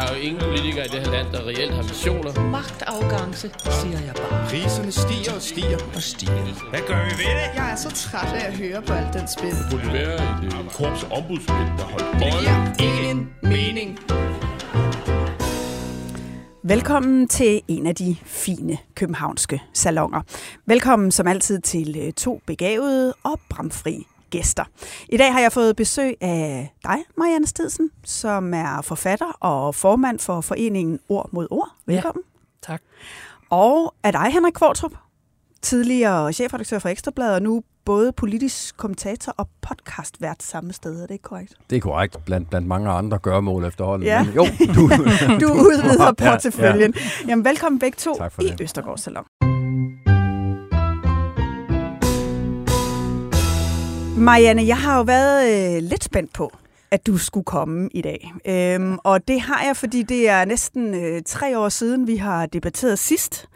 Der er jo ingen politikere i det her land, der reelt har visioner. Magtafgangse, siger jeg bare. Priserne stiger og stiger og stiger. Hvad gør vi ved det? Jeg er så træt af at høre på alt den spil. Det burde være et korps ombudsmænd, der holdt Det giver ingen mening. Velkommen til en af de fine københavnske salonger. Velkommen som altid til øh, to begavede og bramfri gæster. I dag har jeg fået besøg af dig, Marianne Stedsen, som er forfatter og formand for foreningen Ord mod Ord. Velkommen. Ja, tak. Og af dig, Henrik Kvartrup, tidligere chefredaktør for Ekstrabladet, og nu både politisk kommentator og podcastvært samme sted. Er det ikke korrekt? Det er korrekt, blandt, blandt mange andre gørmål efterhånden. Ja. Men jo, du, du udvider porteføljen. Ja, ja. Jamen, velkommen begge to Tak for i det. Østergaard Salon. Marianne, jeg har jo været øh, lidt spændt på, at du skulle komme i dag. Øhm, og det har jeg, fordi det er næsten øh, tre år siden, vi har debatteret sidst.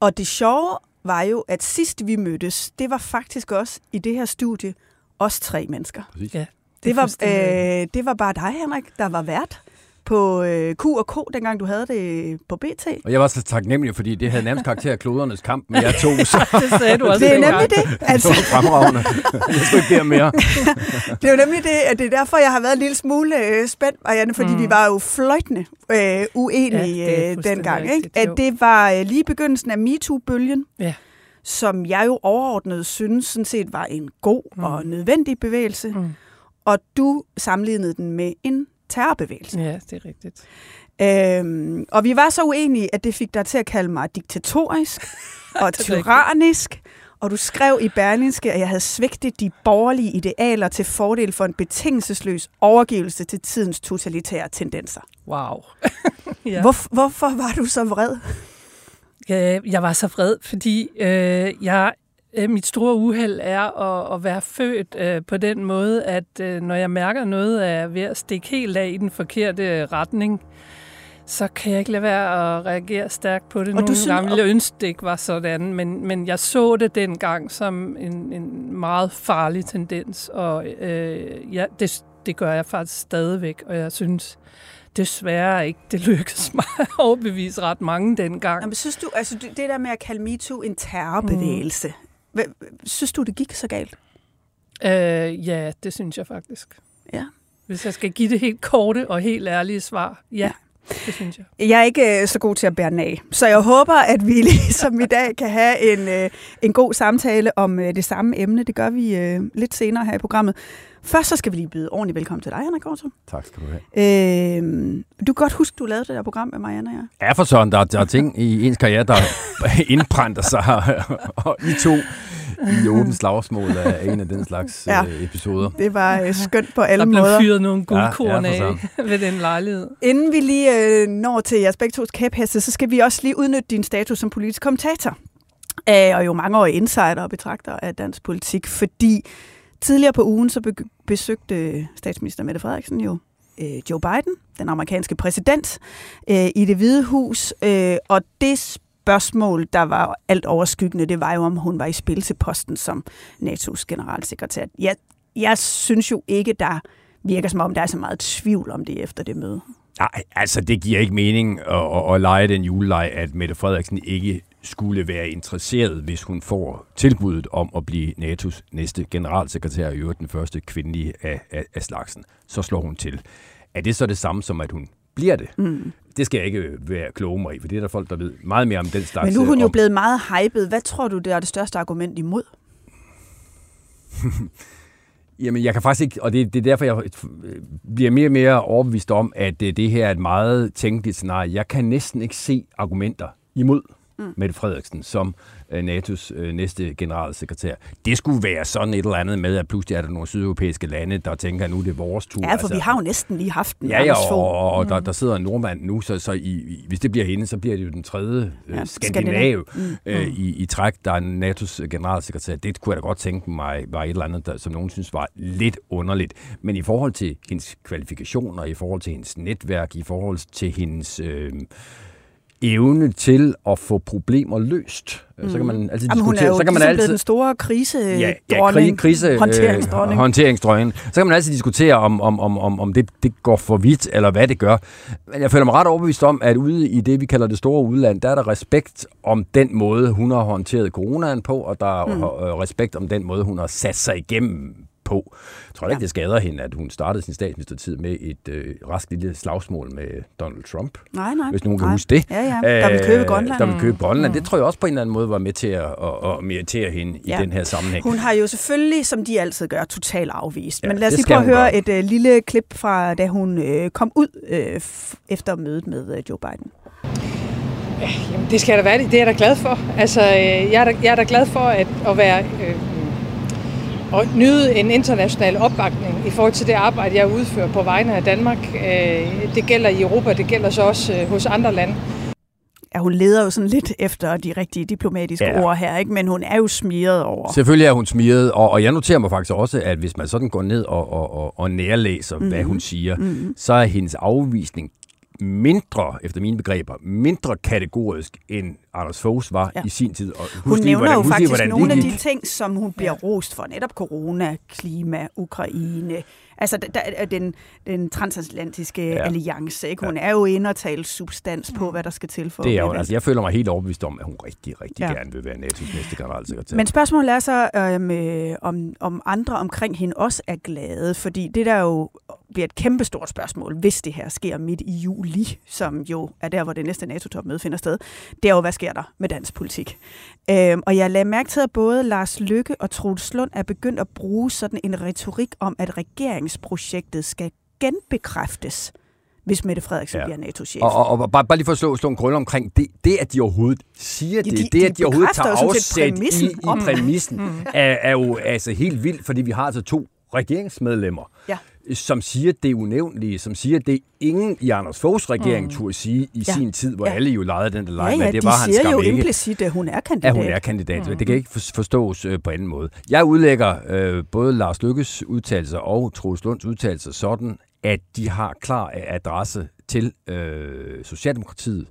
Og det sjove var jo, at sidst vi mødtes, det var faktisk også i det her studie, os tre mennesker. Ja, Det var, fuldstændig- øh, det var bare dig, Henrik, der var vært på øh, Q og K, dengang du havde det på BT. og jeg var så taknemmelig, fordi det havde nærmest karakter af klodernes kamp med jer to, så det sagde du også Det er nemlig det. det Altså, var fremragende. Jeg skulle ikke bede mere. det er jo nemlig det, at det er derfor, jeg har været en lille smule øh, spændt, Marianne, fordi mm. vi var jo fløjtende øh, uenige Ja, det øh, dengang. Ikke? At det var øh, lige begyndelsen af MeToo-bølgen, Ja. som jeg jo overordnet synes sådan set var en god mm. og nødvendig bevægelse, Mm. og du sammenlignede den med en terrorbevægelse. Ja, det er rigtigt. Øhm, og vi var så uenige, at det fik dig til at kalde mig diktatorisk og tyrannisk. Og du skrev i Berlingske, at jeg havde svigtet de borgerlige idealer til fordel for en betingelsesløs overgivelse til tidens totalitære tendenser. Wow. Ja. Hvor, hvorfor var du så vred? Jeg var så vred, fordi øh, jeg, mit store uheld er at, at være født øh, på den måde, at øh, når jeg mærker noget er ved at stikke helt af i den forkerte retning, så kan jeg ikke lade være at reagere stærkt på det. Og Nogle du synes- gange ville jeg ønske, det ikke var sådan, men, men jeg så det dengang som en, en meget farlig tendens, og øh, ja, det, det gør jeg faktisk stadigvæk, og jeg synes desværre ikke, det lykkedes mig at overbevise ret mange dengang. Jamen, synes du, altså det det der med at kalde MeToo en terrorbevægelse, mm. Synes du, det gik så galt? Øh, ja, det synes jeg faktisk. Ja. Hvis jeg skal give det helt korte og helt ærlige svar, ja, det synes jeg. Jeg er ikke øh, så god til at bære den af, så jeg håber, at vi ligesom i dag kan have en, øh, en god samtale om øh, det samme emne. Det gør vi øh, lidt senere her i programmet. Først så skal vi lige byde ordentligt velkommen til dig, Henrik Gårdsen. Tak skal du have. Øh, du kan godt huske, du lavede det der program med Marianne og jeg. Ja, for sådan, der, der er ting i ens karriere, der indbrænder sig, og I to i åbent slagsmål er en af den slags Ja. øh, episoder. Det var øh, skønt på alle Der blev måder. fyret nogle guldkorn Ja, ja, af ved den lejlighed. Inden vi lige øh, når til jeres begge tos kæpheste, så skal vi også lige udnytte din status som politisk kommentator. Øh, og jo mange år insider og betragter af dansk politik, fordi tidligere på ugen så be- besøgte statsminister Mette Frederiksen jo øh, Joe Biden, den amerikanske præsident, øh, i det hvide hus. Øh, og det spørgsmål, der var alt overskyggende, det var jo, om hun var i spil til posten som NATO's generalsekretær. Jeg, jeg synes jo ikke, der virker som om, der er så meget tvivl om det efter det møde. Nej, altså det giver ikke mening at, at, at lege den juleleg, at Mette Frederiksen ikke skulle være interesseret, hvis hun får tilbuddet om at blive NATO's næste generalsekretær, i øvrigt den første kvindelige af, af, af slagsen. Så slår hun til. Er det så det samme som, at hun bliver det? Mm. Det skal jeg ikke være kloge mig i, for det er der folk, der ved meget mere om den slags. Men nu er hun øh, jo om- blevet meget hyped. Hvad tror du, det er det største argument imod? Jamen, jeg kan faktisk ikke, og det, det er derfor, jeg øh, bliver mere og mere overbevist om, at øh, det her er et meget tænkeligt scenarie. Jeg kan næsten ikke se argumenter imod. Mm. Mette Frederiksen som øh, NATO's øh, næste generalsekretær. Det skulle være sådan et eller andet med, at pludselig er der nogle sydeuropæiske lande, der tænker, at nu er det vores tur. Ja, for altså, vi har jo næsten lige haft den. Ja, ja, og, og, og der, der sidder en nordmand nu, så, så i, i, hvis det bliver hende, så bliver det jo den tredje øh, ja, skandinav mm. øh, i, i træk, der er NATO's generalsekretær. Det kunne jeg da godt tænke mig var et eller andet, der, som nogen synes var lidt underligt. Men i forhold til hendes kvalifikationer, i forhold til hendes netværk, i forhold til hendes... Øh, evne til at få problemer løst. Mm. Så kan man altid Jamen, diskutere. Hun er så kan man altid, den store krise ja, ja, kri, krise, håndteringsdronning. Øh, håndteringsdronning. Så kan man altid diskutere, om, om, om, om, om det, det går for vidt, eller hvad det gør. Men jeg føler mig ret overbevist om, at ude i det, vi kalder det store udland, der er der respekt om den måde, hun har håndteret coronaen på, og der er mm. respekt om den måde, hun har sat sig igennem på. Jeg tror ikke, ja. det skader hende, at hun startede sin statsministertid med et øh, rask lille slagsmål med Donald Trump. Nej, nej. Hvis nogen nej. kan huske det. Ja, ja. Der vil købe Grønland. Der vil købe Grønland. Mm. Det tror jeg også på en eller anden måde var med til at, at, at meritere hende ja. i den her sammenhæng. Hun har jo selvfølgelig, som de altid gør, totalt afvist. Ja, Men lad os lige prøve at høre et uh, lille klip fra, da hun uh, kom ud uh, efter mødet med uh, Joe Biden. Jamen, det skal da være det. er jeg da glad for. Altså, jeg er da, jeg er da glad for at, at være øh, og nyde en international opbakning i forhold til det arbejde, jeg udfører på vegne af Danmark. Øh, det gælder i Europa, det gælder så også øh, hos andre lande. Ja, hun leder jo sådan lidt efter de rigtige diplomatiske ja. ord her, ikke? men hun er jo smiret over. Selvfølgelig er hun smiret, og, og jeg noterer mig faktisk også, at hvis man sådan går ned og, og, og, og nærlæser, mm-hmm. hvad hun siger, mm-hmm. så er hendes afvisning mindre, efter mine begreber, mindre kategorisk, end Anders Foghs var ja. i sin tid. Og hun nævner lige, hvordan, jo faktisk lige, nogle af de ting, som hun bliver ja. rost for, netop corona, klima, Ukraine, Altså der, der, den, den transatlantiske ja. alliance, ikke? hun ja. er jo inde og tale substans på, hvad der skal til for det er jo, altså, Jeg føler mig helt overbevist om, at hun rigtig, rigtig ja. gerne vil være NATO's næste generalsekretær. Men spørgsmålet er så, øhm, øh, om, om andre omkring hende også er glade, fordi det der jo bliver et kæmpestort spørgsmål, hvis det her sker midt i juli, som jo er der, hvor det næste NATO-topmøde finder sted, det er jo, hvad sker der med dansk politik? Øhm, og jeg lader mærke til, at både Lars Lykke og Troels Lund er begyndt at bruge sådan en retorik om, at regeringsprojektet skal genbekræftes hvis Mette Frederiksen ja. bliver NATO-chef. Og, og, og bare, bare lige for at slå, slå en grund omkring det, det, at de overhovedet siger det, ja, de, det, at de, de overhovedet tager afsæt i, i præmissen, mm. er, er jo altså helt vildt, fordi vi har altså to regeringsmedlemmer, ja som siger det unævnlige, som siger det ingen i Anders Foghs regering mm. turde sige i ja. sin tid, hvor ja. alle jo legede den der leg, ja, ja, men det var han skam ikke. jo implicit, at hun er kandidat. Ja, hun er kandidat. Mm. Det kan ikke forstås øh, på anden måde. Jeg udlægger øh, både Lars Lykkes udtalelser og Troels Lunds udtalelser sådan, at de har klar adresse til øh, Socialdemokratiet.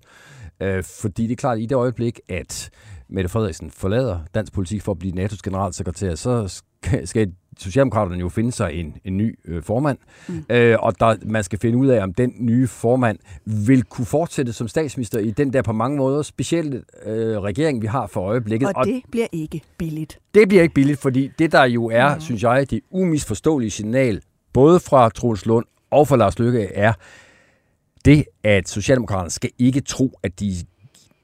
Øh, fordi det er klart, at i det øjeblik, at Mette Frederiksen forlader dansk politik for at blive NATO's generalsekretær, så skal Socialdemokraterne jo finde sig en, en ny øh, formand, mm. øh, og der, man skal finde ud af, om den nye formand vil kunne fortsætte som statsminister i den der på mange måder specielle øh, regering, vi har for øjeblikket. Og, og det bliver ikke billigt. Det bliver ikke billigt, fordi det der jo er, mm. synes jeg, det umisforståelige signal, både fra Troels Lund og fra Lars Løkke, er det, at Socialdemokraterne skal ikke tro, at de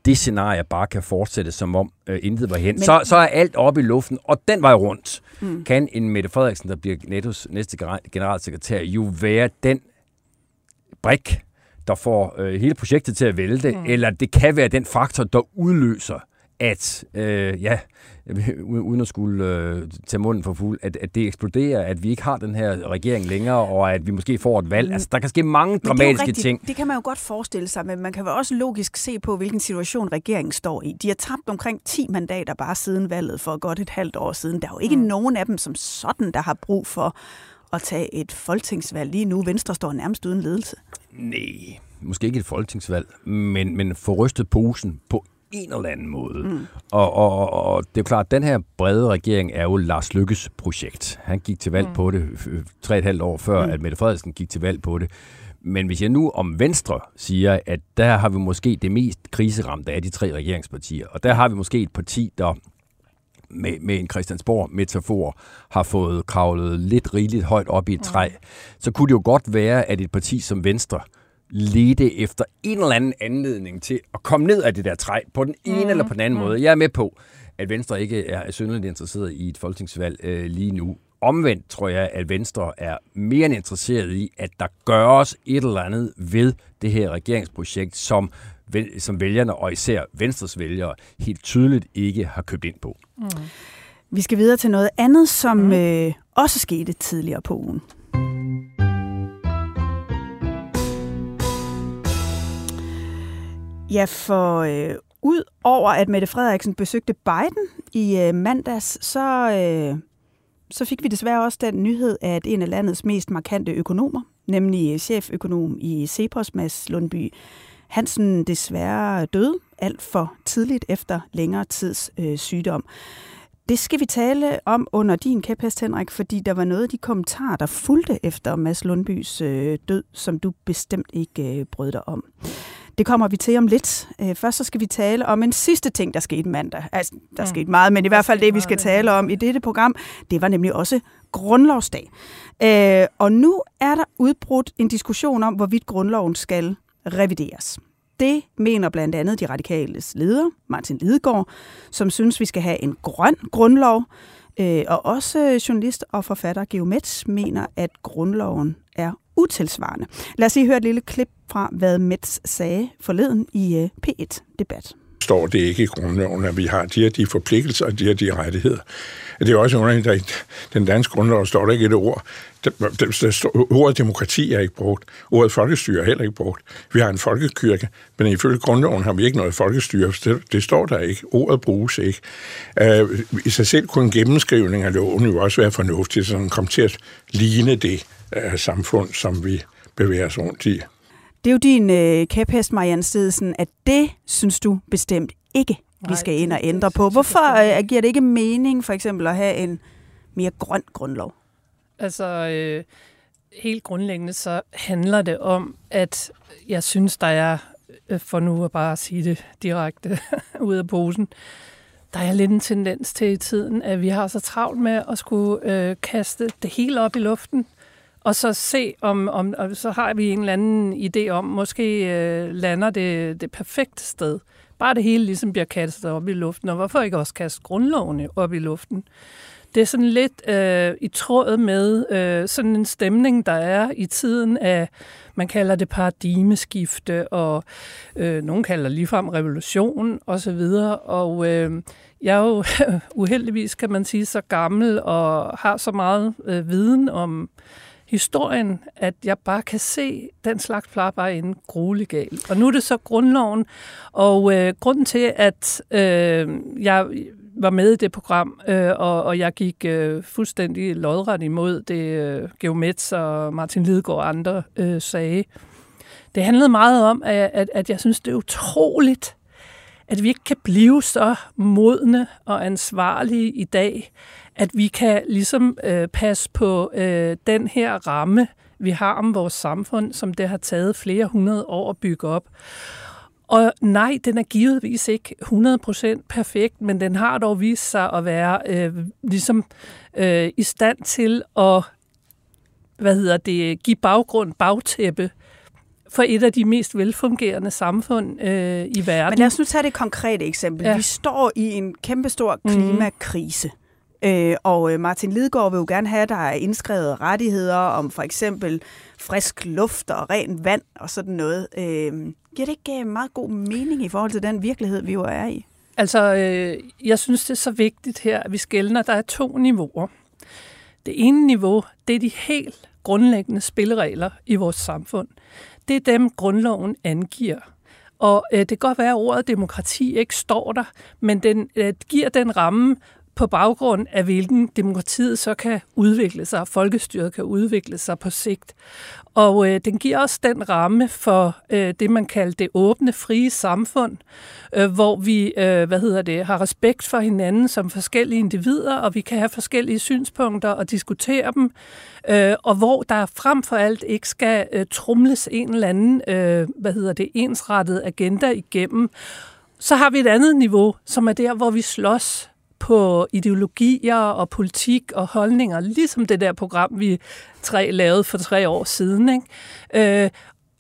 det scenarie bare kan fortsætte, som om øh, intet var hen. Men, så, så er alt oppe i luften, og den vej rundt mm. kan en Mette Frederiksen, der bliver NATO's næste generalsekretær, jo være den brik, der får øh, hele projektet til at vælte, mm. eller det kan være den faktor, der udløser, at øh, ja, uden at skulle øh, tage munden for fuld, at, at det eksploderer, at vi ikke har den her regering længere, og at vi måske får et valg. Mm. Altså, der kan ske mange dramatiske rigtigt, ting. Det kan man jo godt forestille sig, men man kan jo også logisk se på, hvilken situation regeringen står i. De har tabt omkring 10 mandater bare siden valget for godt et halvt år siden. Der er jo ikke mm. nogen af dem som sådan, der har brug for at tage et folketingsvalg lige nu. Venstre står nærmest uden ledelse. Nej, måske ikke et folketingsvalg, men, men få rystet posen på en eller anden måde. Mm. Og, og, og det er klart, at den her brede regering er jo Lars Lykkes projekt. Han gik til valg mm. på det tre og et halvt år før, mm. at Mette Frederiksen gik til valg på det. Men hvis jeg nu om Venstre siger, at der har vi måske det mest kriseramte af de tre regeringspartier, og der har vi måske et parti, der med, med en Christiansborg-metafor har fået kravlet lidt rigeligt højt op i et træ, mm. så kunne det jo godt være, at et parti som Venstre lede efter en eller anden anledning til at komme ned af det der træ, på den ene mm. eller på den anden mm. måde. Jeg er med på, at Venstre ikke er synderligt interesseret i et folketingsvalg øh, lige nu. Omvendt tror jeg, at Venstre er mere end interesseret i, at der gøres et eller andet ved det her regeringsprojekt, som som vælgerne, og især Venstres vælgere, helt tydeligt ikke har købt ind på. Mm. Vi skal videre til noget andet, som mm. øh, også skete tidligere på ugen. Ja, for øh, ud over at Mette Frederiksen besøgte Biden i øh, mandags, så, øh, så fik vi desværre også den nyhed, at en af landets mest markante økonomer, nemlig øh, cheføkonom i Cepos, Mads Lundby Hansen, desværre døde alt for tidligt efter længere tids øh, sygdom. Det skal vi tale om under din kæphest, Henrik, fordi der var noget af de kommentarer, der fulgte efter Mads Lundbys øh, død, som du bestemt ikke øh, brød dig om. Det kommer vi til om lidt. Øh, først så skal vi tale om en sidste ting, der skete mandag. Altså, der mm. skete meget, men i hvert fald det, vi skal tale om i dette program, det var nemlig også grundlovsdag. Øh, og nu er der udbrudt en diskussion om, hvorvidt grundloven skal revideres. Det mener blandt andet de radikales leder, Martin Lidegaard, som synes, vi skal have en grøn grundlov. Øh, og også journalist og forfatter Geomets mener, at grundloven er utilsvarende. Lad os lige høre et lille klip fra, hvad Mets sagde forleden i øh, P1-debat står det ikke i grundloven, at vi har de her de forpligtelser og de her de rettigheder. Det er også underligt, at i den danske grundlov står der ikke et ord. Ordet demokrati er ikke brugt. Ordet folkestyre er heller ikke brugt. Vi har en folkekirke, men ifølge grundloven har vi ikke noget folkestyre. Det, det står der ikke. Ordet bruges ikke. Øh, I sig selv kunne en gennemskrivning af loven jo også være fornuftig, så den kom til at ligne det uh, samfund, som vi bevæger os rundt i. Det er jo din øh, kæphest, Marianne Stedsen, at det synes du bestemt ikke, vi skal ind og ændre på. Hvorfor øh, giver det ikke mening for eksempel at have en mere grøn grundlov? Altså, øh, helt grundlæggende så handler det om, at jeg synes, der er, øh, for nu at bare sige det direkte ud af posen, der er lidt en tendens til i tiden, at vi har så travlt med at skulle øh, kaste det hele op i luften, og så se, om, om og så har vi en eller anden idé om, måske øh, lander det det perfekte sted. Bare det hele ligesom bliver kastet op i luften, og hvorfor ikke også kaste grundlovene op i luften? Det er sådan lidt øh, i tråd med øh, sådan en stemning, der er i tiden af, man kalder det paradigmeskifte, og øh, nogen kalder ligefrem revolution osv. Og, og øh, jeg er jo uheldigvis, kan man sige, så gammel og har så meget øh, viden om historien, at jeg bare kan se, den slags plejer bare en gruelig gal. Og nu er det så grundloven, og øh, grunden til, at øh, jeg var med i det program, øh, og, og jeg gik øh, fuldstændig lodret imod det, øh, Geomets og Martin Lidegaard og andre øh, sagde. Det handlede meget om, at, at, at jeg synes, det er utroligt, at vi ikke kan blive så modne og ansvarlige i dag, at vi kan ligesom øh, passe på øh, den her ramme, vi har om vores samfund, som det har taget flere hundrede år at bygge op. Og nej, den er givetvis ikke 100% perfekt, men den har dog vist sig at være øh, ligesom øh, i stand til at hvad hedder det, give baggrund, bagtæppe for et af de mest velfungerende samfund øh, i verden. Men lad os nu tage det konkrete eksempel. Ja. Vi står i en kæmpestor klimakrise. Mm. Øh, og øh, Martin Lidgaard vil jo gerne have, at der er indskrevet rettigheder om for eksempel frisk luft og ren vand og sådan noget. Øh, giver det ikke øh, meget god mening i forhold til den virkelighed, vi jo er i? Altså, øh, jeg synes, det er så vigtigt her, at vi skældner. Der er to niveauer. Det ene niveau, det er de helt grundlæggende spilleregler i vores samfund. Det er dem, grundloven angiver. Og øh, det kan godt være, at ordet demokrati ikke står der, men den øh, giver den ramme, på baggrund af hvilken demokratiet så kan udvikle sig, og folkestyret kan udvikle sig på sigt. Og øh, den giver også den ramme for øh, det, man kalder det åbne, frie samfund, øh, hvor vi øh, hvad hedder det, har respekt for hinanden som forskellige individer, og vi kan have forskellige synspunkter og diskutere dem, øh, og hvor der frem for alt ikke skal øh, trumles en eller anden øh, hvad hedder det, ensrettet agenda igennem. Så har vi et andet niveau, som er der, hvor vi slås på ideologier og politik og holdninger, ligesom det der program, vi tre lavede for tre år siden. Ikke? Øh,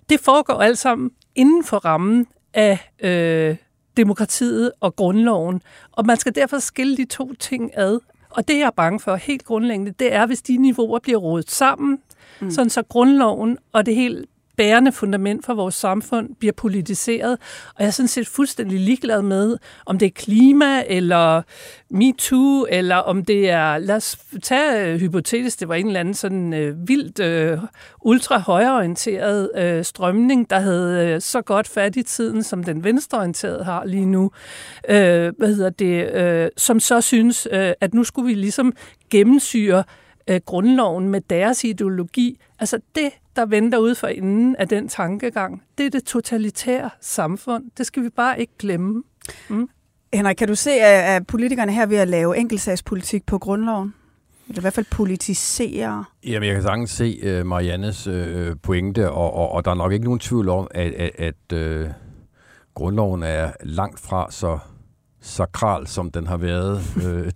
det foregår alt sammen inden for rammen af øh, demokratiet og grundloven, og man skal derfor skille de to ting ad. Og det, jeg er bange for helt grundlæggende, det er, hvis de niveauer bliver rodet sammen, mm. sådan så grundloven og det helt bærende fundament for vores samfund bliver politiseret. Og jeg er sådan set fuldstændig ligeglad med, om det er klima, eller MeToo, eller om det er, lad os tage uh, hypotetisk, det var en eller anden sådan uh, vildt øh, uh, ultra højreorienteret uh, strømning, der havde uh, så godt fat i tiden, som den venstreorienterede har lige nu, uh, hvad hedder det, uh, som så synes, uh, at nu skulle vi ligesom gennemsyre grundloven med deres ideologi. Altså det, der venter ude for inden af den tankegang, det er det totalitære samfund. Det skal vi bare ikke glemme. Mm. Henrik, kan du se, at politikerne her ved at lave enkeltsagspolitik på grundloven? Eller i hvert fald politisere? Jamen, jeg kan sagtens se uh, Mariannes uh, pointe, og, og, og der er nok ikke nogen tvivl om, at, at, at uh, grundloven er langt fra så sakral, som den har været øh,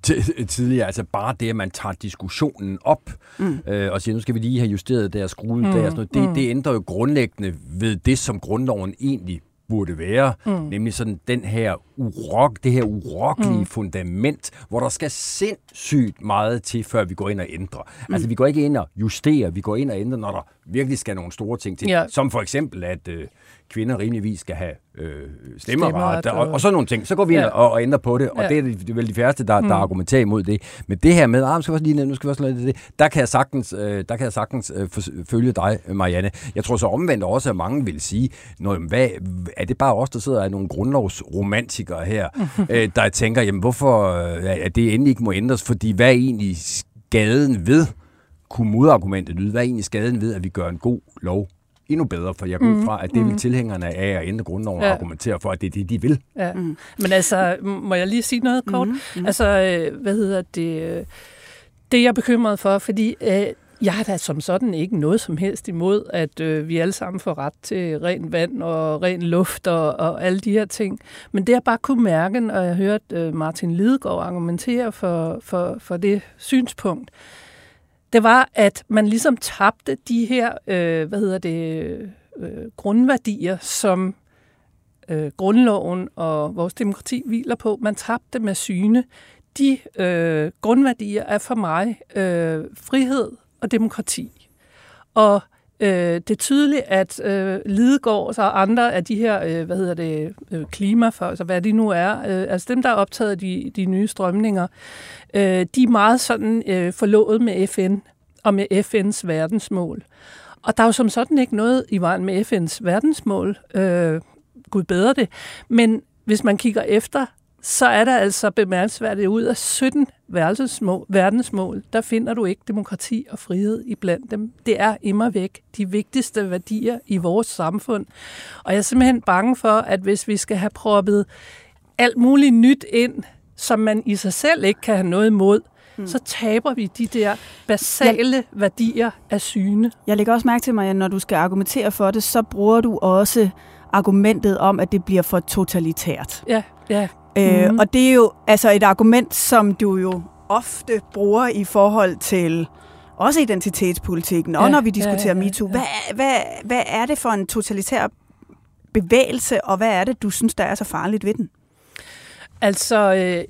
tidligere. Altså bare det, at man tager diskussionen op mm. øh, og siger, nu skal vi lige have justeret der, skruet mm. der, sådan noget, det, mm. det ændrer jo grundlæggende ved det, som grundloven egentlig burde være, mm. nemlig sådan den her urok, det her urokkelige mm. fundament, hvor der skal sindssygt meget til, før vi går ind og ændrer. Mm. Altså, vi går ikke ind og justerer, vi går ind og ændrer, når der virkelig skal nogle store ting til. Ja. Som for eksempel, at øh, kvinder rimeligvis skal have øh, stemmeret, og, og sådan nogle ting. Så går vi ind ja. og, og ændrer på det, og ja. det, er, det er vel de færreste, der, mm. der argumenterer imod det. Men det her med, ah, skal også lige, nu skal vi også lade det, der kan jeg sagtens, øh, der kan jeg sagtens øh, følge dig, Marianne. Jeg tror så omvendt også, at mange vil sige, Nå, hvad, er det bare os, der sidder af nogle grundlovsromantikere her, øh, der tænker, jamen hvorfor øh, at det endelig ikke må ændres, fordi hvad er egentlig skaden ved, kunne modargumentet lyde, hvad er egentlig skaden ved, at vi gør en god lov endnu bedre, for jeg går mm. fra, at det vil mm. tilhængerne af at ændre grundloven ja. argumentere for, at det er det, de vil. Ja. Mm. Men altså, må jeg lige sige noget kort? Mm. Mm. Altså, øh, hvad hedder det? Øh, det er jeg bekymret for, fordi øh, jeg har da som sådan ikke noget som helst imod, at øh, vi alle sammen får ret til ren vand og ren luft og, og alle de her ting. Men det jeg bare kunne mærke, når jeg hørte øh, Martin Lidegaard argumentere for, for, for det synspunkt, det var, at man ligesom tabte de her, øh, hvad hedder det, øh, grundværdier, som øh, grundloven og vores demokrati hviler på. Man tabte med syne. De øh, grundværdier er for mig øh, frihed og demokrati. Og øh, det er tydeligt, at øh, Lidegaard og andre af de her, øh, hvad hedder det, øh, klimafolk, altså hvad de nu er, øh, altså dem, der er optaget af de, de nye strømninger, øh, de er meget sådan øh, forlået med FN og med FN's verdensmål. Og der er jo som sådan ikke noget i vejen med FN's verdensmål. Øh, Gud bedre det. Men hvis man kigger efter, så er der altså bemærkelsesværdigt ud af 17 verdensmål, der finder du ikke demokrati og frihed i blandt dem. Det er immer væk de vigtigste værdier i vores samfund. Og jeg er simpelthen bange for, at hvis vi skal have proppet alt muligt nyt ind, som man i sig selv ikke kan have noget imod, mm. så taber vi de der basale jeg, værdier af syne. Jeg lægger også mærke til mig, at når du skal argumentere for det, så bruger du også argumentet om, at det bliver for totalitært. Ja, ja. Øh, mm. Og det er jo altså et argument, som du jo ofte bruger i forhold til også identitetspolitikken, og ja, når vi diskuterer ja, ja, MeToo. Ja. Hvad, hvad, hvad er det for en totalitær bevægelse, og hvad er det, du synes, der er så farligt ved den? Altså, øh,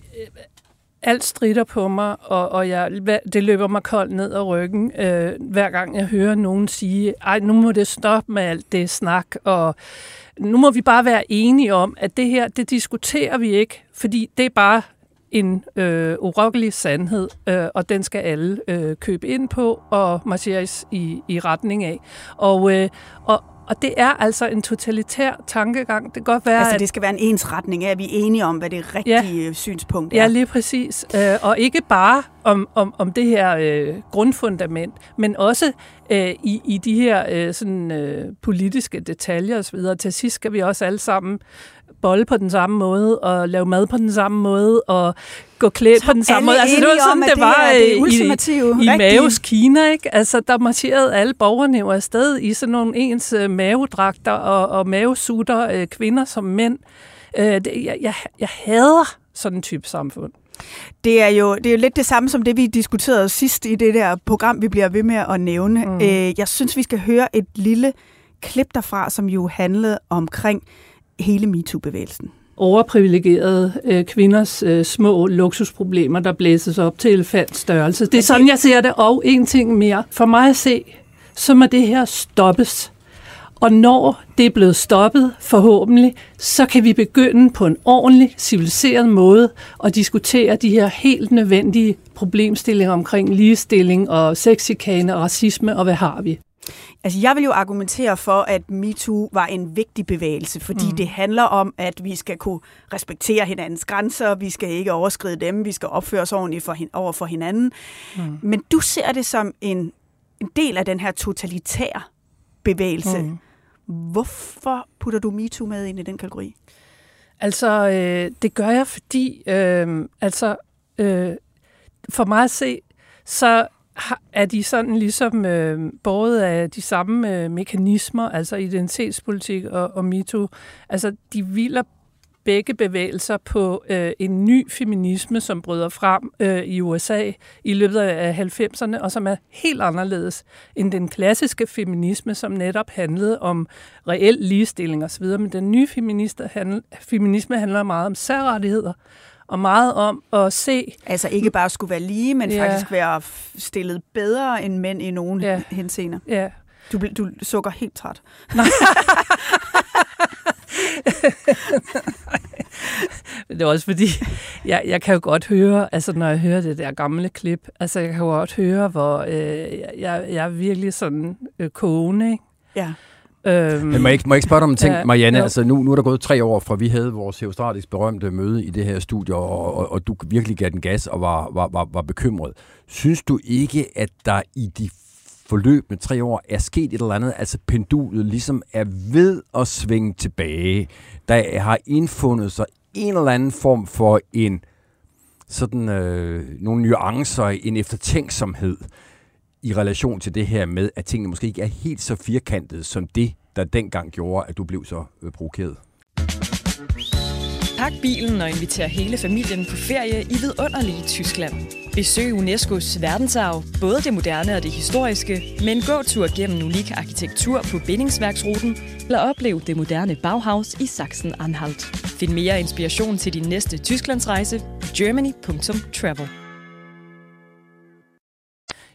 alt strider på mig, og, og jeg, det løber mig koldt ned ad ryggen, øh, hver gang jeg hører nogen sige, ej, nu må det stoppe med alt det snak, og nu må vi bare være enige om, at det her, det diskuterer vi ikke, fordi det er bare en øh, urokkelig sandhed, øh, og den skal alle øh, købe ind på og marcheres i, i retning af. Og, øh, og, og det er altså en totalitær tankegang. Det kan godt være, altså, det skal være en ensretning af, at vi er enige om, hvad det rigtige ja, synspunkt er. Ja, lige præcis. Øh, og ikke bare om, om, om det her øh, grundfundament, men også øh, i, i de her øh, sådan, øh, politiske detaljer osv. Til sidst skal vi også alle sammen bolle på den samme måde, og lave mad på den samme måde, og gå klædt på den samme måde. Altså, det var sådan, om, det, det var det i, i Maves Kina. Ikke? Altså, der marcherede alle borgerne jo afsted i sådan nogle ens uh, mavedragter og, og mavesutter, uh, kvinder som mænd. Uh, det, jeg, jeg, jeg hader sådan en type samfund. Det er, jo, det er jo lidt det samme som det, vi diskuterede sidst i det der program, vi bliver ved med at nævne. Mm. Øh, jeg synes, vi skal høre et lille klip derfra, som jo handlede omkring hele MeToo-bevægelsen overprivilegerede øh, kvinders øh, små luksusproblemer, der blæses op til elefantstørrelse. Det er sådan, jeg ser det. Og en ting mere. For mig at se, så må det her stoppes. Og når det er blevet stoppet, forhåbentlig, så kan vi begynde på en ordentlig, civiliseret måde at diskutere de her helt nødvendige problemstillinger omkring ligestilling og sexikane og racisme, og hvad har vi? Altså, jeg vil jo argumentere for, at MeToo var en vigtig bevægelse, fordi mm. det handler om, at vi skal kunne respektere hinandens grænser, vi skal ikke overskride dem, vi skal opføre os ordentligt for, over for hinanden. Mm. Men du ser det som en, en del af den her totalitære bevægelse. Mm. Hvorfor putter du MeToo med ind i den kategori? Altså, øh, det gør jeg, fordi øh, altså, øh, for mig at se, så er de sådan ligesom øh, både af de samme øh, mekanismer, altså identitetspolitik og, og mito, Altså, de hviler begge bevægelser på øh, en ny feminisme, som bryder frem øh, i USA i løbet af 90'erne, og som er helt anderledes end den klassiske feminisme, som netop handlede om reel ligestilling osv. Men den nye handl- feminisme handler meget om særrettigheder, og meget om at se... Altså ikke bare skulle være lige, men ja. faktisk være stillet bedre end mænd i nogle ja. henseender. Ja. Du, du sukker helt træt. Nej. det er også fordi, jeg, jeg kan jo godt høre, altså når jeg hører det der gamle klip, altså jeg kan jo godt høre, hvor øh, jeg, jeg er virkelig sådan øh, kogende, ikke? Ja. Øhm, Men må jeg, ikke, må jeg ikke spørge dig om en ting, ja, Marianne? Ja. Altså nu, nu er der gået tre år fra vi havde vores heostratisk berømte møde i det her studie, og, og, og du virkelig gav den gas og var, var, var, var bekymret. Synes du ikke, at der i de forløb med tre år er sket et eller andet, altså pendulet ligesom er ved at svinge tilbage. Der har indfundet sig en eller anden form for en sådan øh, nogle nuancer, en eftertænksomhed i relation til det her med, at tingene måske ikke er helt så firkantede som det, der dengang gjorde, at du blev så øh, provokeret. Pak bilen og inviter hele familien på ferie i vidunderlige Tyskland. Besøg UNESCO's verdensarv, både det moderne og det historiske, med en gåtur gennem unik arkitektur på bindingsværksruten, eller oplev det moderne Bauhaus i Sachsen-Anhalt. Find mere inspiration til din næste Tysklandsrejse på germany.travel.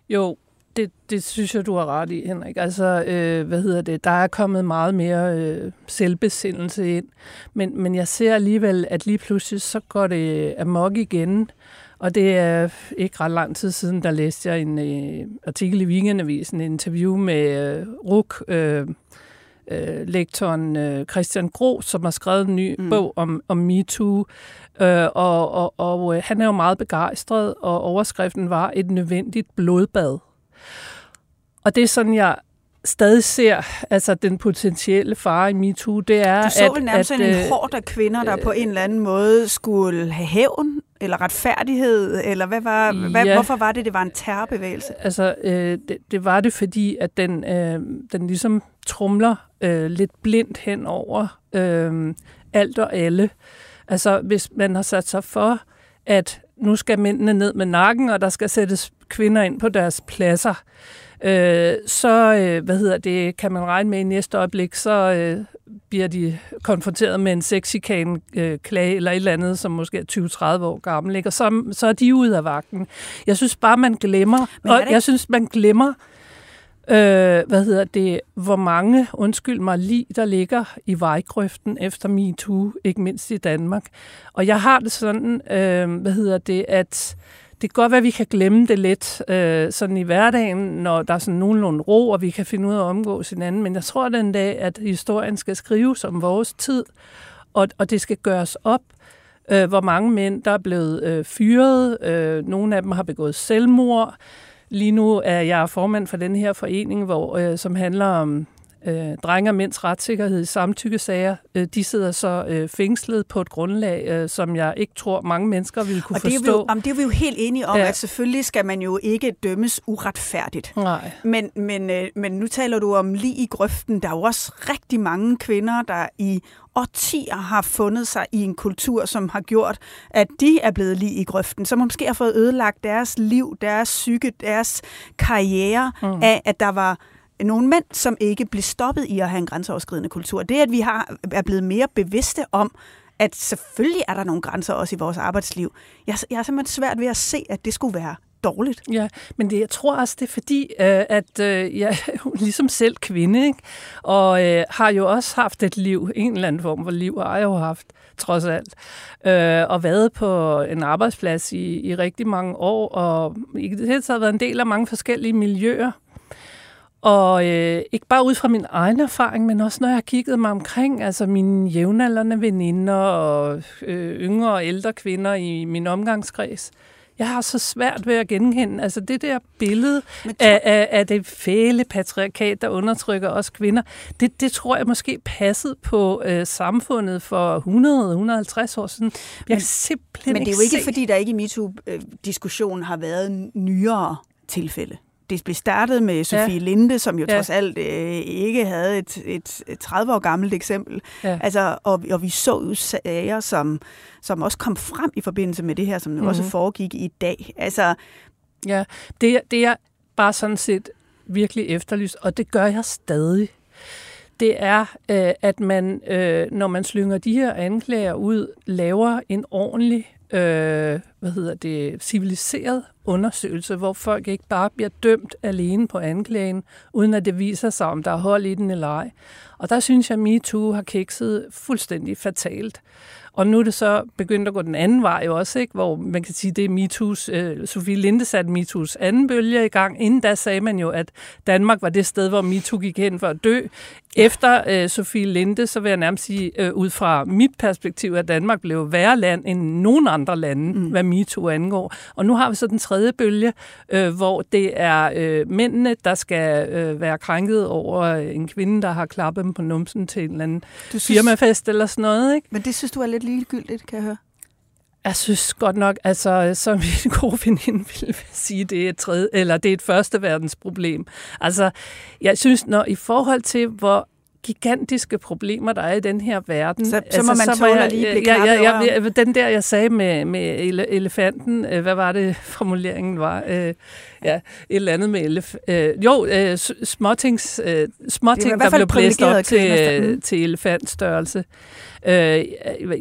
Jo, det, det synes jeg, du har ret i, Henrik. Altså, øh, hvad hedder det? Der er kommet meget mere øh, selvbesindelse ind. Men, men jeg ser alligevel, at lige pludselig så går det amok igen. Og det er ikke ret lang tid siden, der læste jeg en øh, artikel i Weekendavisen, en interview med øh, RUK, øh, øh, lektoren øh, Christian Gro, som har skrevet en ny mm. bog om, om MeToo. Øh, og og, og øh, han er jo meget begejstret, og overskriften var et nødvendigt blodbad. Og det er sådan, jeg stadig ser altså den potentielle fare i MeToo, det er, Du så at, nærmest at, en øh, hård af kvinder, der øh, på en eller anden måde skulle have hævn, eller retfærdighed, eller hvad var, ja, hvad, hvorfor var det, det var en terrorbevægelse? Altså, øh, det, det var det, fordi at den, øh, den ligesom trumler øh, lidt blindt hen over øh, alt og alle. Altså, hvis man har sat sig for, at nu skal mændene ned med nakken, og der skal sættes kvinder ind på deres pladser, øh, så øh, hvad hedder det, kan man regne med i næste øjeblik, så øh, bliver de konfronteret med en sexikan øh, klage eller et eller andet, som måske er 20-30 år gammel, ikke? og så, så er de ude af vagten. Jeg synes bare, man glemmer, og jeg synes, man glemmer, øh, hvad hedder det, hvor mange, undskyld mig, lige der ligger i vejgrøften efter MeToo, ikke mindst i Danmark. Og jeg har det sådan, øh, hvad hedder det, at det kan godt være, at vi kan glemme det lidt øh, sådan i hverdagen, når der er sådan nogenlunde ro, og vi kan finde ud af at omgås hinanden. Men jeg tror den dag, at historien skal skrives om vores tid, og, og det skal gøres op, øh, hvor mange mænd, der er blevet øh, fyret. Øh, nogle af dem har begået selvmord. Lige nu er jeg formand for den her forening, hvor, øh, som handler om øh, drenge og mænds retssikkerhed i samtykkesager, øh, de sidder så øh, fængslet på et grundlag, øh, som jeg ikke tror, mange mennesker ville kunne og det forstå. Er vi, jamen, det er vi jo helt enige om, ja. at selvfølgelig skal man jo ikke dømmes uretfærdigt. Nej. Men, men, øh, men nu taler du om lige i grøften. Der er jo også rigtig mange kvinder, der i årtier har fundet sig i en kultur, som har gjort, at de er blevet lige i grøften, som måske har fået ødelagt deres liv, deres psyke, deres karriere mm. af, at der var nogle mænd, som ikke blev stoppet i at have en grænseoverskridende kultur. Det, at vi har, er blevet mere bevidste om, at selvfølgelig er der nogle grænser også i vores arbejdsliv. Jeg, jeg er simpelthen svært ved at se, at det skulle være dårligt. Ja, men det, jeg tror også, det er fordi, øh, at øh, jeg er ligesom selv kvinde, ikke? og øh, har jo også haft et liv, en eller anden form for liv, har jeg jo haft, trods alt, øh, og været på en arbejdsplads i, i rigtig mange år, og i det hele taget været en del af mange forskellige miljøer. Og øh, ikke bare ud fra min egen erfaring, men også når jeg har kigget mig omkring, altså mine jævnaldrende veninder og øh, yngre og ældre kvinder i min omgangskreds. Jeg har så svært ved at genkende, altså det der billede af, af, af det fæle patriarkat, der undertrykker os kvinder, det, det tror jeg måske passede på øh, samfundet for 100-150 år siden. Jeg men, kan simpelthen Men det er jo ikke, se. fordi der ikke i MeToo-diskussionen har været nyere tilfælde det blev startet med Sofie ja. Linde, som jo ja. trods alt øh, ikke havde et, et, et 30 år gammelt eksempel. Ja. Altså, og, og vi så jo sager, som, som også kom frem i forbindelse med det her, som mm-hmm. også foregik i dag. Altså, ja, det, det er bare sådan set virkelig efterlyst, og det gør jeg stadig. Det er, øh, at man, øh, når man slynger de her anklager ud, laver en ordentlig øh, hvad hedder det, civiliseret undersøgelse, hvor folk ikke bare bliver dømt alene på anklagen, uden at det viser sig, om der er hold i den eller ej. Og der synes jeg, at MeToo har kikset fuldstændig fatalt. Og nu er det så begyndt at gå den anden vej jo også, ikke? hvor man kan sige, det er MeToo's, øh, Sofie Linde satte MeToo's anden bølge i gang. Inden da sagde man jo, at Danmark var det sted, hvor MeToo gik hen for at dø. Efter øh, Sofie Linde, så vil jeg nærmest sige, øh, ud fra mit perspektiv, at Danmark blev værre land end nogen andre lande, mm. hvad MeToo angår. Og nu har vi så den tredje bølge, øh, hvor det er øh, mændene, der skal øh, være krænket over en kvinde, der har klappet dem på numsen til en eller anden du synes, firmafest eller sådan noget. Ikke? Men det synes du er lidt ligegyldigt, kan jeg høre. Jeg synes godt nok, altså som min gode veninde ville sige, det er et, tredje, eller det er et første verdens problem. Altså, jeg synes, når i forhold til, hvor gigantiske problemer, der er i den her verden. Så, så altså, må man så tåle jeg, lige blive ja, ja, ja, Den der, jeg sagde med, med elefanten, øh, hvad var det formuleringen var? Øh, ja, et eller andet med elef... Øh, jo, småtings, småting, der blev blæst op til, til elefantstørrelse. Øh,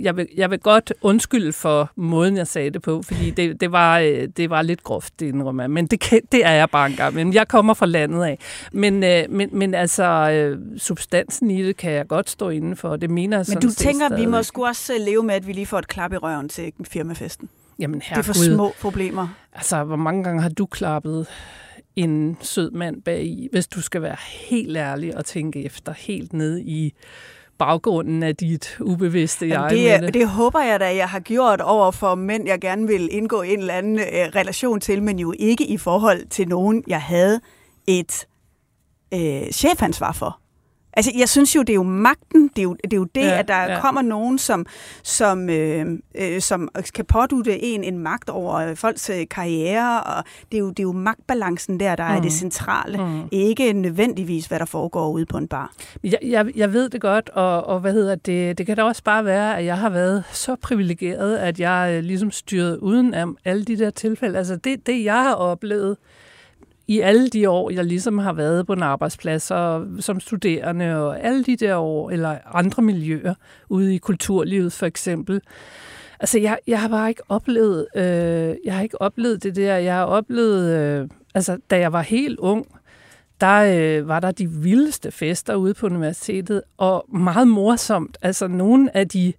jeg, vil, jeg vil godt undskylde for måden, jeg sagde det på, fordi det, det, var, øh, det var lidt groft, det indrømmer Men det, kan, det er jeg bare engang. Men jeg kommer fra landet af. Men, øh, men, men altså, øh, substansen i det kan jeg godt stå inden for. Det mener jeg Men du tænker, stadig. vi må sgu også leve med, at vi lige får et klap i røven til firmafesten? Jamen, herregud. Det er for små problemer. Altså, hvor mange gange har du klappet en sød mand bag i, hvis du skal være helt ærlig og tænke efter helt ned i baggrunden af dit ubevidste jeg. Det, det håber jeg da, jeg har gjort over for mænd, jeg gerne vil indgå en eller anden øh, relation til, men jo ikke i forhold til nogen, jeg havde et øh, chefansvar for. Altså, jeg synes jo, det er jo magten, det er jo det, er jo det ja, at der ja. kommer nogen, som, som, øh, øh, som kan pådute en en magt over folks øh, karriere, og det er, jo, det er jo magtbalancen der, der mm. er det mm. centrale, mm. ikke nødvendigvis, hvad der foregår ude på en bar. Jeg, jeg, jeg ved det godt, og, og hvad hedder det, det kan da også bare være, at jeg har været så privilegeret, at jeg øh, ligesom styret uden af alle de der tilfælde. Altså, det, det jeg har oplevet, i alle de år, jeg ligesom har været på en arbejdsplads og som studerende og alle de der år, eller andre miljøer ude i kulturlivet for eksempel. Altså, jeg, jeg har bare ikke oplevet, øh, jeg har ikke oplevet det der. Jeg har oplevet, øh, altså, da jeg var helt ung, der øh, var der de vildeste fester ude på universitetet, og meget morsomt. Altså, nogle af de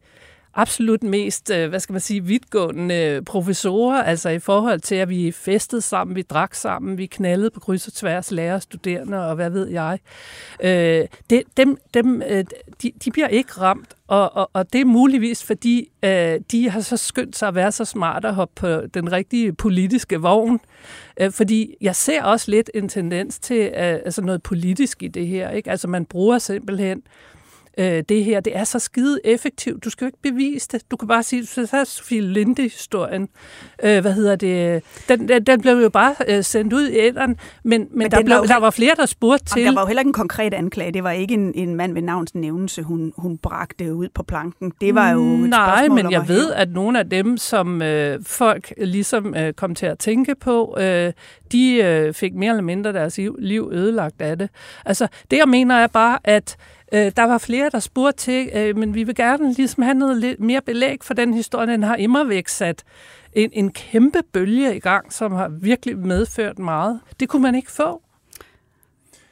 absolut mest, øh, hvad skal man sige, vidtgående øh, professorer, altså i forhold til, at vi festede sammen, vi drak sammen, vi knaldede på kryds og tværs, lærer, studerende og hvad ved jeg. Øh, det, dem, dem, øh, de, de bliver ikke ramt, og, og, og det er muligvis, fordi øh, de har så skyndt sig at være så smarte at hoppe på den rigtige politiske vogn. Øh, fordi jeg ser også lidt en tendens til øh, altså noget politisk i det her. Ikke? Altså man bruger simpelthen øh, det her. Det er så skide effektivt. Du skal jo ikke bevise det. Du kan bare sige, så er Sofie Linde-historien. Øh, hvad hedder det? Den, den, den blev jo bare øh, sendt ud i ælderen, men, men, men der, blev, var der var flere, der spurgte til. Der var jo heller ikke en konkret anklage. Det var ikke en, en mand ved navns nævnelse, hun, hun bragte ud på planken. Det var jo et Nej, men jeg ved, at nogle af dem, som øh, folk ligesom øh, kom til at tænke på, øh, de øh, fik mere eller mindre deres liv ødelagt af det. Altså, det jeg mener er bare, at Øh, der var flere, der spurgte til, øh, men vi vil gerne ligesom have noget lidt mere belæg for den historie. Den har immer væk sat en, en kæmpe bølge i gang, som har virkelig medført meget. Det kunne man ikke få.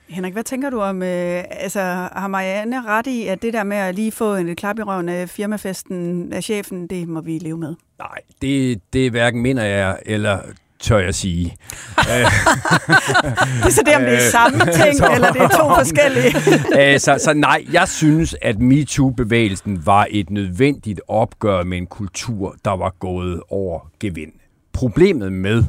Henrik, hvad tænker du om, øh, altså har Marianne ret i, at det der med at lige få en klap i røven af firmafesten af chefen, det må vi leve med? Nej, det, det hverken mener jeg eller tør jeg sige. det er så det, om det er samme ting, så, eller det er to forskellige. så, så nej, jeg synes, at MeToo-bevægelsen var et nødvendigt opgør med en kultur, der var gået over gevind. Problemet med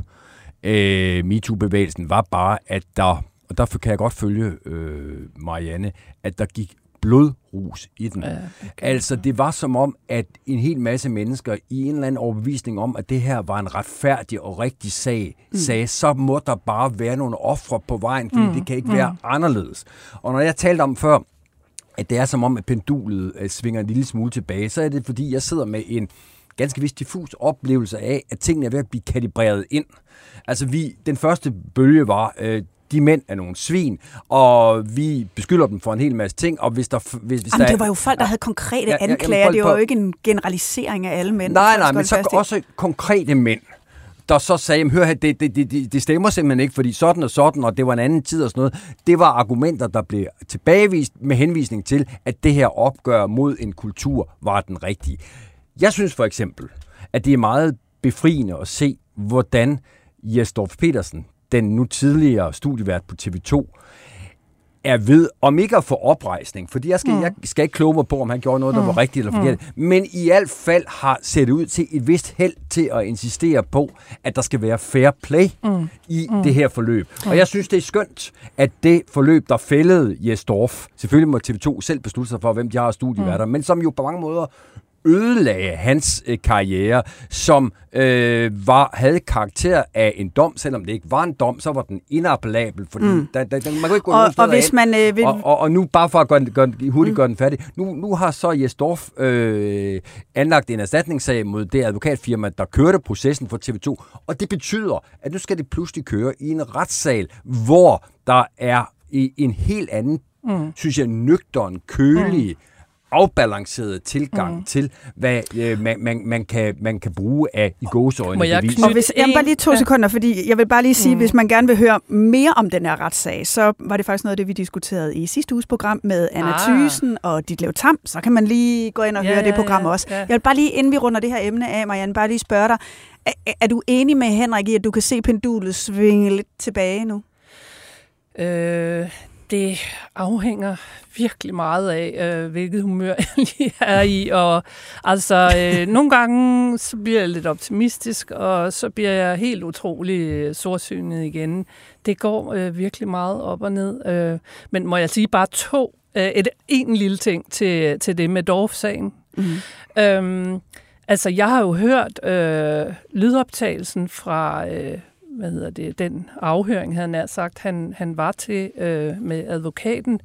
øh, MeToo-bevægelsen var bare, at der og derfor kan jeg godt følge øh, Marianne, at der gik blodrus i den. Ja, okay. Altså, det var som om, at en hel masse mennesker i en eller anden overbevisning om, at det her var en retfærdig og rigtig sag, mm. sagde, så må der bare være nogle ofre på vejen, fordi mm. det kan ikke mm. være anderledes. Og når jeg talte om før, at det er som om, at pendulet øh, svinger en lille smule tilbage, så er det, fordi jeg sidder med en ganske vist diffus oplevelse af, at tingene er ved at blive kalibreret ind. Altså, vi, den første bølge var, øh, de mænd er nogle svin, og vi beskylder dem for en hel masse ting, og hvis der... Hvis, hvis Jamen, der det var jo folk, der havde konkrete ja, anklager, ja, det var jo ikke en generalisering af alle mænd. Nej, nej, men så også konkrete mænd der så sagde, hør her, det, det, det, det stemmer simpelthen ikke, fordi sådan og sådan, og det var en anden tid og sådan noget. Det var argumenter, der blev tilbagevist med henvisning til, at det her opgør mod en kultur var den rigtige. Jeg synes for eksempel, at det er meget befriende at se, hvordan Jesdorf Petersen, den nu tidligere studievært på TV2, er ved, om ikke at få oprejsning, fordi jeg skal, mm. jeg skal ikke kloge mig på, om han gjorde noget, der mm. var rigtigt eller forkert, mm. men i hvert fald har set ud til et vist held til at insistere på, at der skal være fair play mm. i mm. det her forløb. Mm. Og jeg synes, det er skønt, at det forløb, der fældede Jesdorf, selvfølgelig må TV2 selv beslutte sig for, hvem de har studieværter, mm. men som jo på mange måder ødelagde hans øh, karriere, som øh, var havde karakter af en dom, selvom det ikke var en dom, så var den inappellabel, fordi mm. der, der, der, man kunne ikke gå og, og hvis man øh, vil... og, og, og nu, bare for at gøre, gøre, hurtigt mm. gøre den færdig, nu, nu har så Jesdorf øh, anlagt en erstatningssag mod det advokatfirma, der kørte processen for TV2, og det betyder, at nu skal det pludselig køre i en retssal, hvor der er i en helt anden, mm. synes jeg, nøgteren, kølig, mm afbalanceret tilgang mm. til, hvad øh, man, man, man, kan, man kan bruge af i gåseøjne Må jeg bevis. Og hvis, jeg bare lige to sekunder, fordi jeg vil bare lige sige, mm. hvis man gerne vil høre mere om den her retssag, så var det faktisk noget af det, vi diskuterede i sidste uges program med Anna ah. Thysen og Ditlev Tam. Så kan man lige gå ind og ja, høre ja, det program ja, også. Ja. Jeg vil bare lige, inden vi runder det her emne af, Marianne, bare lige spørge dig, er, er du enig med Henrik i, at du kan se pendulet svinge lidt tilbage nu? Øh, det afhænger virkelig meget af, øh, hvilket humør jeg lige er i. Og altså, øh, nogle gange så bliver jeg lidt optimistisk, og så bliver jeg helt utrolig øh, sortsynet igen. Det går øh, virkelig meget op og ned. Øh, men må jeg sige bare to, øh, et, en lille ting til, til det med Dorf-sagen. Mm. Øhm, altså, jeg har jo hørt øh, lydoptagelsen fra... Øh, hvad hedder det, den afhøring, havde han sagt, han, han var til øh, med advokaten.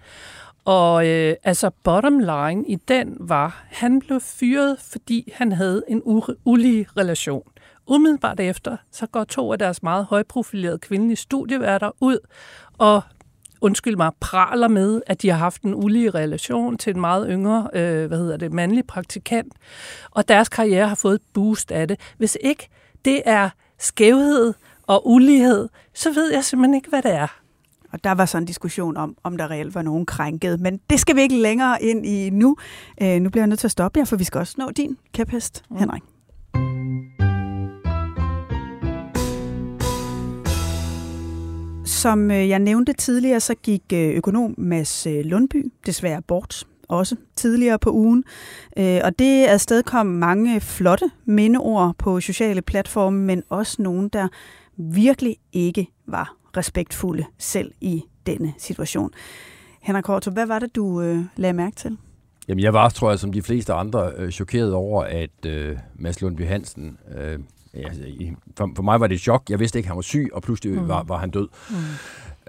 Og øh, altså bottom line i den var, han blev fyret, fordi han havde en ulige relation. Umiddelbart efter, så går to af deres meget højprofilerede kvindelige studieværter ud og undskyld mig, praler med, at de har haft en ulige relation til en meget yngre, øh, hvad hedder det, mandlig praktikant, og deres karriere har fået et boost af det. Hvis ikke det er skævhed, og ulighed, så ved jeg simpelthen ikke, hvad det er. Og der var så en diskussion om, om der reelt var nogen krænket. Men det skal vi ikke længere ind i nu. Øh, nu bliver jeg nødt til at stoppe jer, for vi skal også nå din kæphest, mm. Henrik. Som øh, jeg nævnte tidligere, så gik øh, økonom Mads øh, Lundby desværre bort også tidligere på ugen. Og det afstedkom mange flotte mindeord på sociale platforme, men også nogen, der virkelig ikke var respektfulde selv i denne situation. Henrik Korto, hvad var det, du øh, lagde mærke til? Jamen, jeg var, tror jeg, som de fleste andre, øh, chokeret over, at øh, Mads Lundby Hansen... Øh, altså, for, for mig var det et chok. Jeg vidste ikke, at han var syg, og pludselig mm. var, var han død. Mm.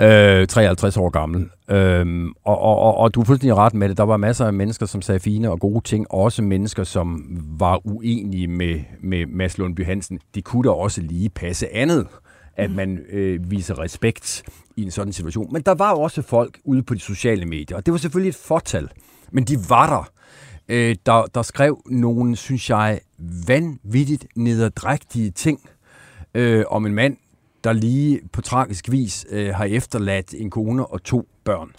Øh, 53 år gammel. Øhm, og, og, og, og du er fuldstændig ret med det. Der var masser af mennesker, som sagde fine og gode ting. Også mennesker, som var uenige med, med Mads Lundby Hansen. De kunne da også lige passe andet at mm. man øh, viser respekt i en sådan situation. Men der var jo også folk ude på de sociale medier, og det var selvfølgelig et fortal, men de var der, øh, der, der skrev nogle, synes jeg, vanvittigt nederdrægtige ting øh, om en mand, der lige på tragisk vis øh, har efterladt en kone og to børn.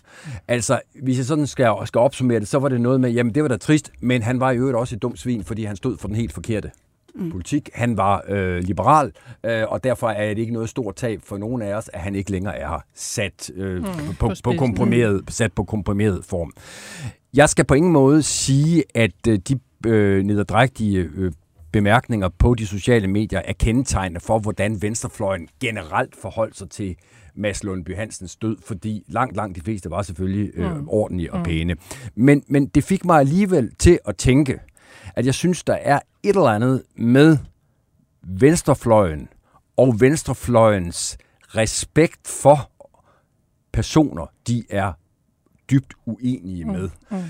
Altså, hvis jeg sådan skal, skal opsummere det, så var det noget med, jamen det var da trist, men han var i øvrigt også et dumt svin, fordi han stod for den helt forkerte mm. politik. Han var øh, liberal, øh, og derfor er det ikke noget stort tab for nogen af os, at han ikke længere er sat, øh, mm, på, på, på komprimeret, sat på komprimeret form. Jeg skal på ingen måde sige, at øh, de øh, nederdrægtige øh, bemærkninger på de sociale medier er kendetegnende for, hvordan venstrefløjen generelt forholdt sig til Mads Lundby Hansens død, fordi langt, langt de fleste var selvfølgelig øh, mm. ordentlige og mm. pæne. Men, men det fik mig alligevel til at tænke, at jeg synes, der er et eller andet med venstrefløjen og venstrefløjens respekt for personer, de er dybt uenige med. Mm. Mm.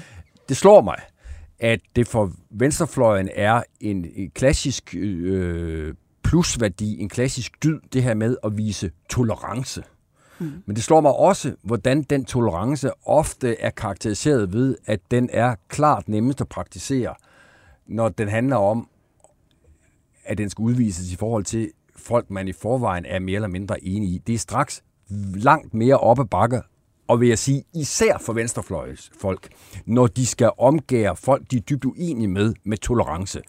Det slår mig, at det for venstrefløjen er en, en klassisk øh, plusværdi, en klassisk dyd, det her med at vise tolerance. Mm. Men det slår mig også, hvordan den tolerance ofte er karakteriseret ved, at den er klart nemmest at praktisere, når den handler om, at den skal udvises i forhold til folk, man i forvejen er mere eller mindre enige i. Det er straks langt mere oppe bakke og vil jeg sige især for venstrefløjs folk, når de skal omgære folk, de er dybt uenige med, med tolerance.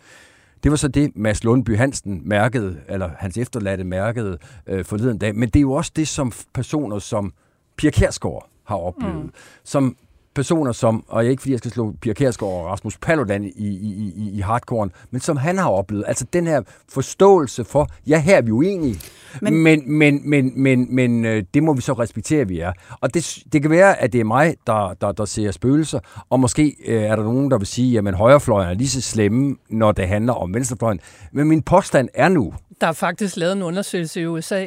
Det var så det, Mads Lundby Hansen mærkede, eller hans efterladte mærkede øh, forleden dag. Men det er jo også det, som personer som Pia Kærsgaard har oplevet. Mm. Som personer som, og jeg ikke fordi jeg skal slå Pia Kærsgaard og Rasmus Paludan i, i, i, i hardcore, men som han har oplevet. Altså den her forståelse for, ja, her er vi uenige, men, men, men, men, men, men øh, det må vi så respektere, at vi er. Og det, det kan være, at det er mig, der, der, der ser spøgelser, og måske øh, er der nogen, der vil sige, at højrefløjen er lige så slemme, når det handler om venstrefløjen. Men min påstand er nu... Der er faktisk lavet en undersøgelse i USA,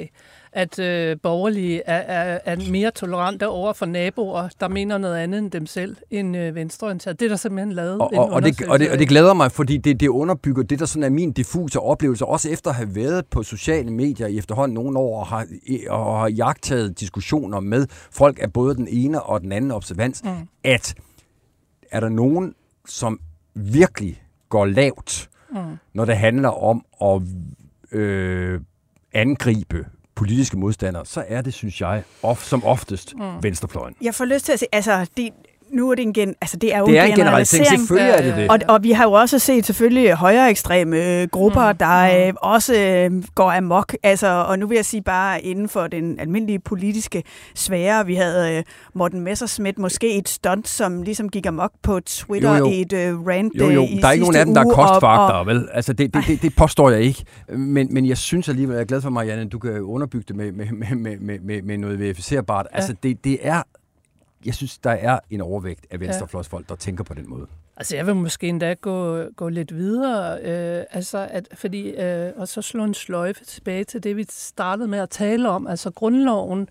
at øh, borgerlige er, er, er mere tolerante over for naboer, der mener noget andet end dem selv, end øh, venstreorienteret. Det er der simpelthen lavet og, og, og, det, og, det, og det glæder mig, fordi det, det underbygger det, der sådan er min diffuse oplevelse, også efter at have været på sociale medier i efterhånden nogle år, og har, og har jagtet diskussioner med folk af både den ene og den anden observans, mm. at er der nogen, som virkelig går lavt, mm. når det handler om at øh, angribe politiske modstandere, så er det, synes jeg, of, som oftest mm. venstrefløjen. Jeg får lyst til at sige, altså, det, nu er det en gen, altså det er jo det er en generalisering. Selvfølgelig er det det. Og, og vi har jo også set selvfølgelig højere ekstreme øh, grupper, mm. der øh, også øh, går amok. Altså, og nu vil jeg sige bare inden for den almindelige politiske sfære. Vi havde øh, Morten Messerschmidt måske et stunt, som ligesom gik amok på Twitter jo, jo. i et øh, rant jo, jo. Øh, Der er ikke nogen af dem, der er kostfaktor, vel? Altså, det, det, det, det påstår jeg ikke. Men, men jeg synes alligevel, jeg er glad for, Marianne, at du kan underbygge det med, med, med, med, med, med noget verificerbart. Ja. Altså, det, det er jeg synes, der er en overvægt af venstrefløjsfolk, der tænker på den måde. Altså, jeg vil måske endda gå, gå lidt videre, øh, altså, at, fordi, øh, og så slå en sløjfe tilbage til det, vi startede med at tale om, altså grundloven,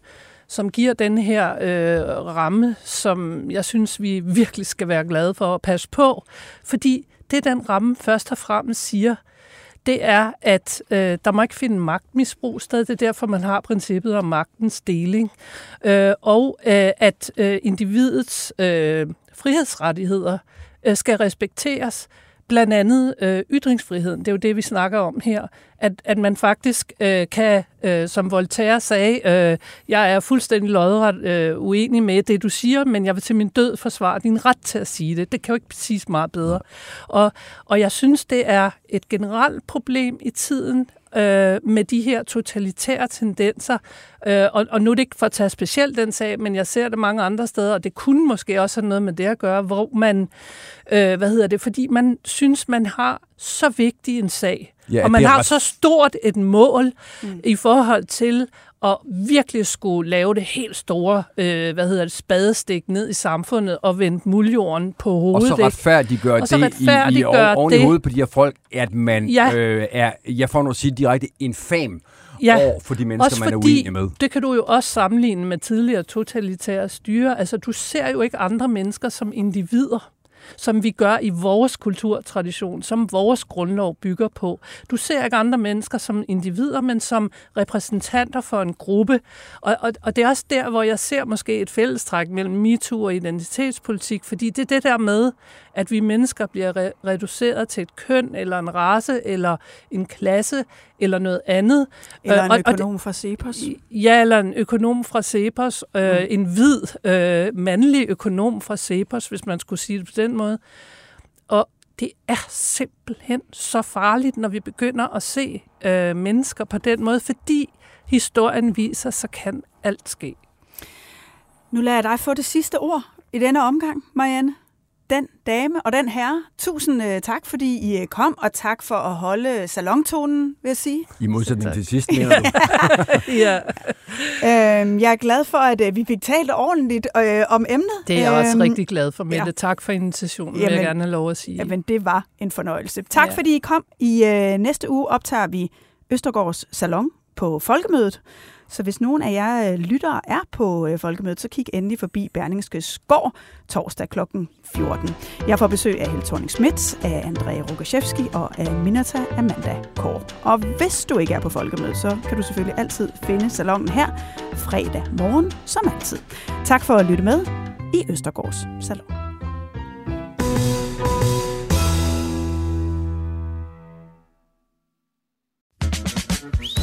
som giver den her øh, ramme, som jeg synes, vi virkelig skal være glade for at passe på, fordi det den ramme først og fremmest siger, det er, at øh, der må ikke finde magtmisbrug sted. Det er derfor, man har princippet om magtens deling. Øh, og øh, at øh, individets øh, frihedsrettigheder øh, skal respekteres blandt andet øh, ytringsfriheden. Det er jo det, vi snakker om her. At, at man faktisk øh, kan, øh, som Voltaire sagde, øh, jeg er fuldstændig lodret øh, uenig med det, du siger, men jeg vil til min død forsvare din ret til at sige det. Det kan jo ikke siges meget bedre. Og, og jeg synes, det er et generelt problem i tiden, øh, med de her totalitære tendenser. Øh, og, og nu er det ikke for at tage specielt den sag, men jeg ser det mange andre steder, og det kunne måske også have noget med det at gøre, hvor man, øh, hvad hedder det, fordi man synes, man har så vigtig en sag, ja, og man har ret... så stort et mål mm. i forhold til og virkelig skulle lave det helt store, øh, hvad hedder det, spadestik ned i samfundet og vende muljorden på hovedet. Og så retfærdiggør det i, i, oven i hovedet på de her folk, at man ja. øh, er, jeg får noget at sige direkte, infam ja. over for de mennesker, også man er uenig med. Det kan du jo også sammenligne med tidligere totalitære styre. Altså, du ser jo ikke andre mennesker som individer som vi gør i vores kulturtradition, som vores grundlov bygger på. Du ser ikke andre mennesker som individer, men som repræsentanter for en gruppe. Og, og, og det er også der, hvor jeg ser måske et fællestræk mellem MeToo og identitetspolitik, fordi det er det der med, at vi mennesker bliver re- reduceret til et køn, eller en race, eller en klasse, eller noget andet. Eller en økonom fra Cepos. Ja, eller en økonom fra Cepos. Øh, mm. En hvid, øh, mandlig økonom fra Cepos, hvis man skulle sige det på den måde. Og det er simpelthen så farligt, når vi begynder at se øh, mennesker på den måde, fordi historien viser, så kan alt ske. Nu lader jeg dig få det sidste ord i denne omgang, Marianne den dame og den herre. Tusind uh, tak, fordi I øh, kom, og tak for at holde salontonen, vil jeg sige. I modsætning til sidst, mener du? ja. øhm, jeg er glad for, at uh, vi fik talt ordentligt uh, om emnet. Det er jeg øhm, også rigtig glad for, Mette. Ja. Tak for invitationen, jamen, vil jeg gerne have lov at sige. Jamen, det var en fornøjelse. Tak, ja. fordi I kom. I uh, næste uge optager vi Østergaards Salon på Folkemødet. Så hvis nogen af jer øh, lyttere er på øh, folkemødet, så kig endelig forbi Berlingske Skår torsdag kl. 14. Jeg får besøg af Helle thorning Schmidt, af André Rogaszewski og af Minata Amanda Kår. Og hvis du ikke er på folkemødet, så kan du selvfølgelig altid finde salongen her fredag morgen, som altid. Tak for at lytte med i Østergårds Salon.